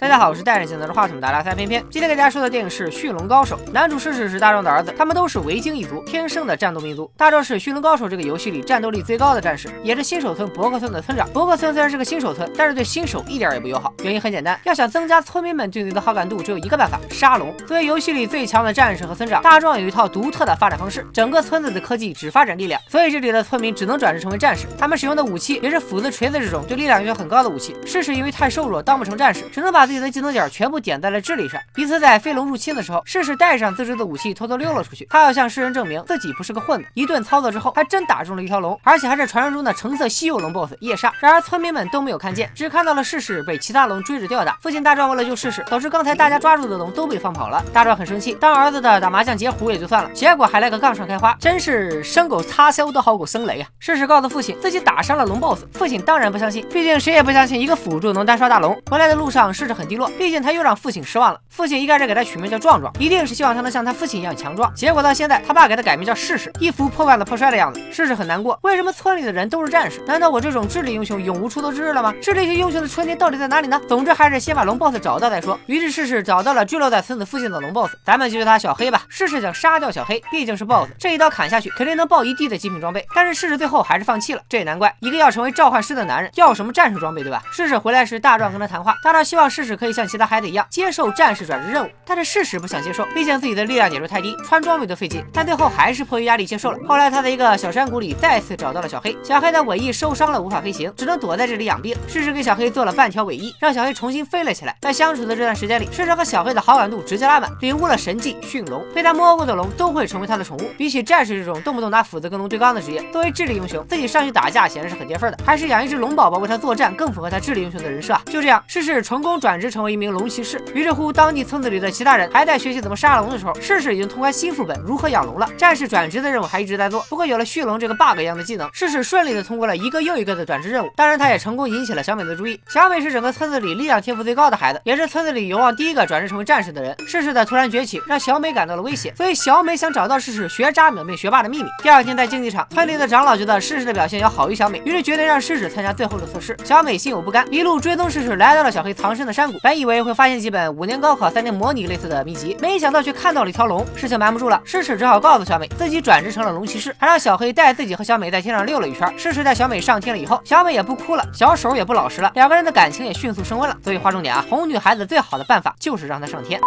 大家好，我是戴着镜拿着话筒的拉三偏偏。今天给大家说的电影是《驯龙高手》，男主世世是大壮的儿子，他们都是维京一族，天生的战斗民族。大壮是《驯龙高手》这个游戏里战斗力最高的战士，也是新手村伯克村的村长。伯克村虽然是个新手村，但是对新手一点也不友好。原因很简单，要想增加村民们对你的好感度，只有一个办法：杀龙。作为游戏里最强的战士和村长，大壮有一套独特的发展方式。整个村子的科技只发展力量，所以这里的村民只能转职成为战士。他们使用的武器也是斧子、锤子这种对力量要求很高的武器。世世因为太瘦弱，当不成战士，只能把自己的技能点全。部点在了智力上。一次在飞龙入侵的时候，试试带上自制的武器偷偷溜了出去。他要向世人证明自己不是个混子。一顿操作之后，还真打中了一条龙，而且还是传说中的橙色稀有龙 BOSS 夜煞。然而村民们都没有看见，只看到了试试被其他龙追着吊打。父亲大壮为了救试试，导致刚才大家抓住的龙都被放跑了。大壮很生气，当儿子的打麻将截胡也就算了，结果还来个杠上开花，真是生狗擦销都好过生雷啊！试试告诉父亲自己打伤了龙 BOSS，父亲当然不相信，毕竟谁也不相信一个辅助能单刷大龙。回来的路上，世世很低落，毕竟他又让父亲失望了。父亲一开始给他取名叫壮壮，一定是希望他能像他父亲一样强壮。结果到现在，他爸给他改名叫试试，一副破罐子破摔的样子。试试很难过，为什么村里的人都是战士？难道我这种智力英雄永无出头之日了吗？智力型英雄的春天到底在哪里呢？总之还是先把龙 boss 找到再说。于是试试找到了坠落在村子附近的龙 boss，咱们就叫他小黑吧。试试想杀掉小黑，毕竟是 boss，这一刀砍下去肯定能爆一地的极品装备。但是试试最后还是放弃了，这也难怪，一个要成为召唤师的男人要什么战士装备对吧？试试回来时，大壮跟他谈话，大壮希望试试可以像其他孩子一样接受战士转职任务。但是事实不想接受，毕竟自己的力量点数太低，穿装备都费劲。但最后还是迫于压力接受了。后来他在一个小山谷里再次找到了小黑，小黑的尾翼受伤了，无法飞行，只能躲在这里养病。试试给小黑做了半条尾翼，让小黑重新飞了起来。在相处的这段时间里，试试和小黑的好感度直接拉满，领悟了神技驯龙。被他摸过的龙都会成为他的宠物。比起战士这种动不动拿斧子跟龙对刚的职业，作为智力英雄，自己上去打架显然是很跌份的，还是养一只龙宝宝为他作战更符合他智力英雄的人设啊。就这样，试试成功转转职成为一名龙骑士。于是乎，当地村子里的其他人还在学习。怎么杀龙的时候，试试已经通关新副本如何养龙了。战士转职的任务还一直在做，不过有了驯龙这个 bug 一样的技能，试试顺利的通过了一个又一个的转职任务。当然，他也成功引起了小美的注意。小美是整个村子里力量天赋最高的孩子，也是村子里有望第一个转职成为战士的人。试试的突然崛起让小美感到了威胁，所以小美想找到试试学渣秒变学霸的秘密。第二天在竞技场，村里的长老觉得试试的表现要好于小美，于是决定让试试参加最后的测试。小美心有不甘，一路追踪试试来到了小黑藏身的山本以为会发现几本五年高考三年模拟类似的秘籍，没想到却看到了。一条龙，事情瞒不住了，诗诗只好告诉小美自己转职成了龙骑士，还让小黑带自己和小美在天上溜了一圈。诗诗带小美上天了以后，小美也不哭了，小手也不老实了，两个人的感情也迅速升温了。所以划重点啊，哄女孩子最好的办法就是让她上天。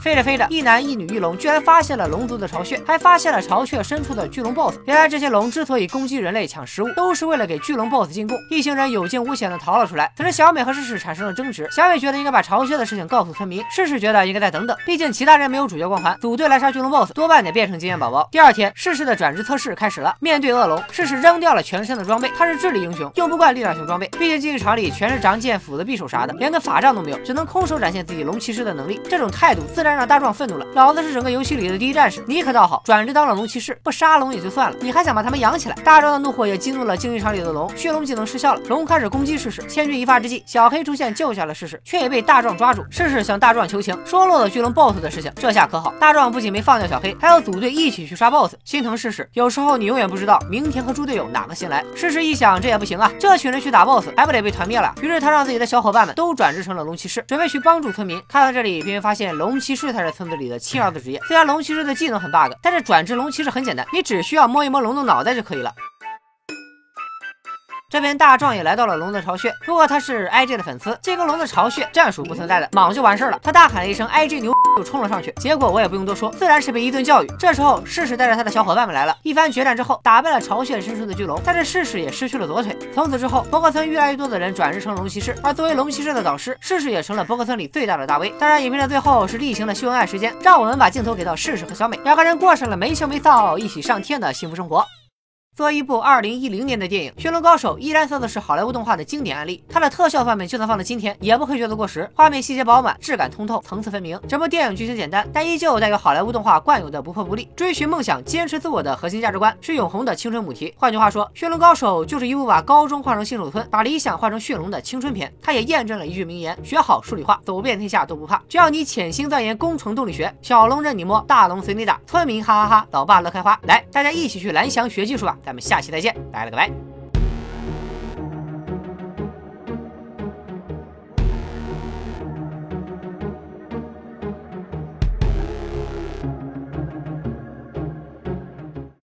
飞着飞着，一男一女一龙居然发现了龙族的巢穴，还发现了巢穴深处的巨龙 BOSS。原来这些龙之所以攻击人类抢食物，都是为了给巨龙 BOSS 进贡。一行人有惊无险的逃了出来。此时小美和世世产生了争执，小美觉得应该把巢穴的事情告诉村民，世世觉得应该再等等，毕竟其他人没有主角光环，组队来杀巨龙 BOSS 多半得变成经验宝宝。第二天，世世的转职测试开始了。面对恶龙，世世扔掉了全身的装备，他是智力英雄，用不惯力量型装备，毕竟竞技场里全是长剑、斧子、匕首啥的，连个法杖都没有，只能空手展现自己龙骑士的能力。这种态度自然让大壮愤怒了。老子是整个游戏里的第一战士，你可倒好，转职当了龙骑士，不杀龙也就算了，你还想把他们养起来？大壮的怒火也激怒了竞技场里的龙，驯龙技能失效了，龙开始攻击试试。千钧一发之际，小黑出现救下了试试，却也被大壮抓住。试试向大壮求情，说落了巨龙 BOSS 的事情，这下可好，大壮不仅没放掉小黑，还要组队一起去杀 BOSS。心疼试试，有时候你永远不知道明天和猪队友哪个先来。试试一想，这也不行啊，这群人去打 BOSS 还不得被团灭了？于是他让自己的小伙伴们都转职成了龙骑士，准备去帮助村民。看到这里，便会发现龙骑士才是村子里的亲儿子职业。虽然龙骑士的技能很 bug，但是转职龙骑士很简单，你只需要摸一摸龙的脑袋就可以了。这边大壮也来到了龙的巢穴，不过他是 IG 的粉丝，进攻龙的巢穴战术不存在的，莽就完事儿了。他大喊了一声 IG 牛，就冲了上去，结果我也不用多说，自然是被一顿教育。这时候试试带着他的小伙伴们来了，一番决战之后，打败了巢穴深处的巨龙，但是试试也失去了左腿。从此之后，博克村越来越多的人转职成龙骑士，而作为龙骑士的导师，试试也成了博克村里最大的大 V。当然，影片的最后是例行的秀恩爱时间，让我们把镜头给到试试和小美，两个人过上了没羞没臊、一起上天的幸福生活。作为一部二零一零年的电影，《驯龙高手》依然算的是好莱坞动画的经典案例。它的特效方面，就算放到今天，也不会觉得过时。画面细节饱满，质感通透，层次分明。整部电影剧情简单，但依旧带有好莱坞动画惯有的不破不立、追寻梦想、坚持自我的核心价值观，是永恒的青春母题。换句话说，《驯龙高手》就是一部把高中换成新手村，把理想换成驯龙的青春片。它也验证了一句名言：学好数理化，走遍天下都不怕。只要你潜心钻研工程动力学，小龙任你摸，大龙随你打，村民哈哈哈，老爸乐开花。来，大家一起去蓝翔学技术吧！咱们下期再见。拜了个拜。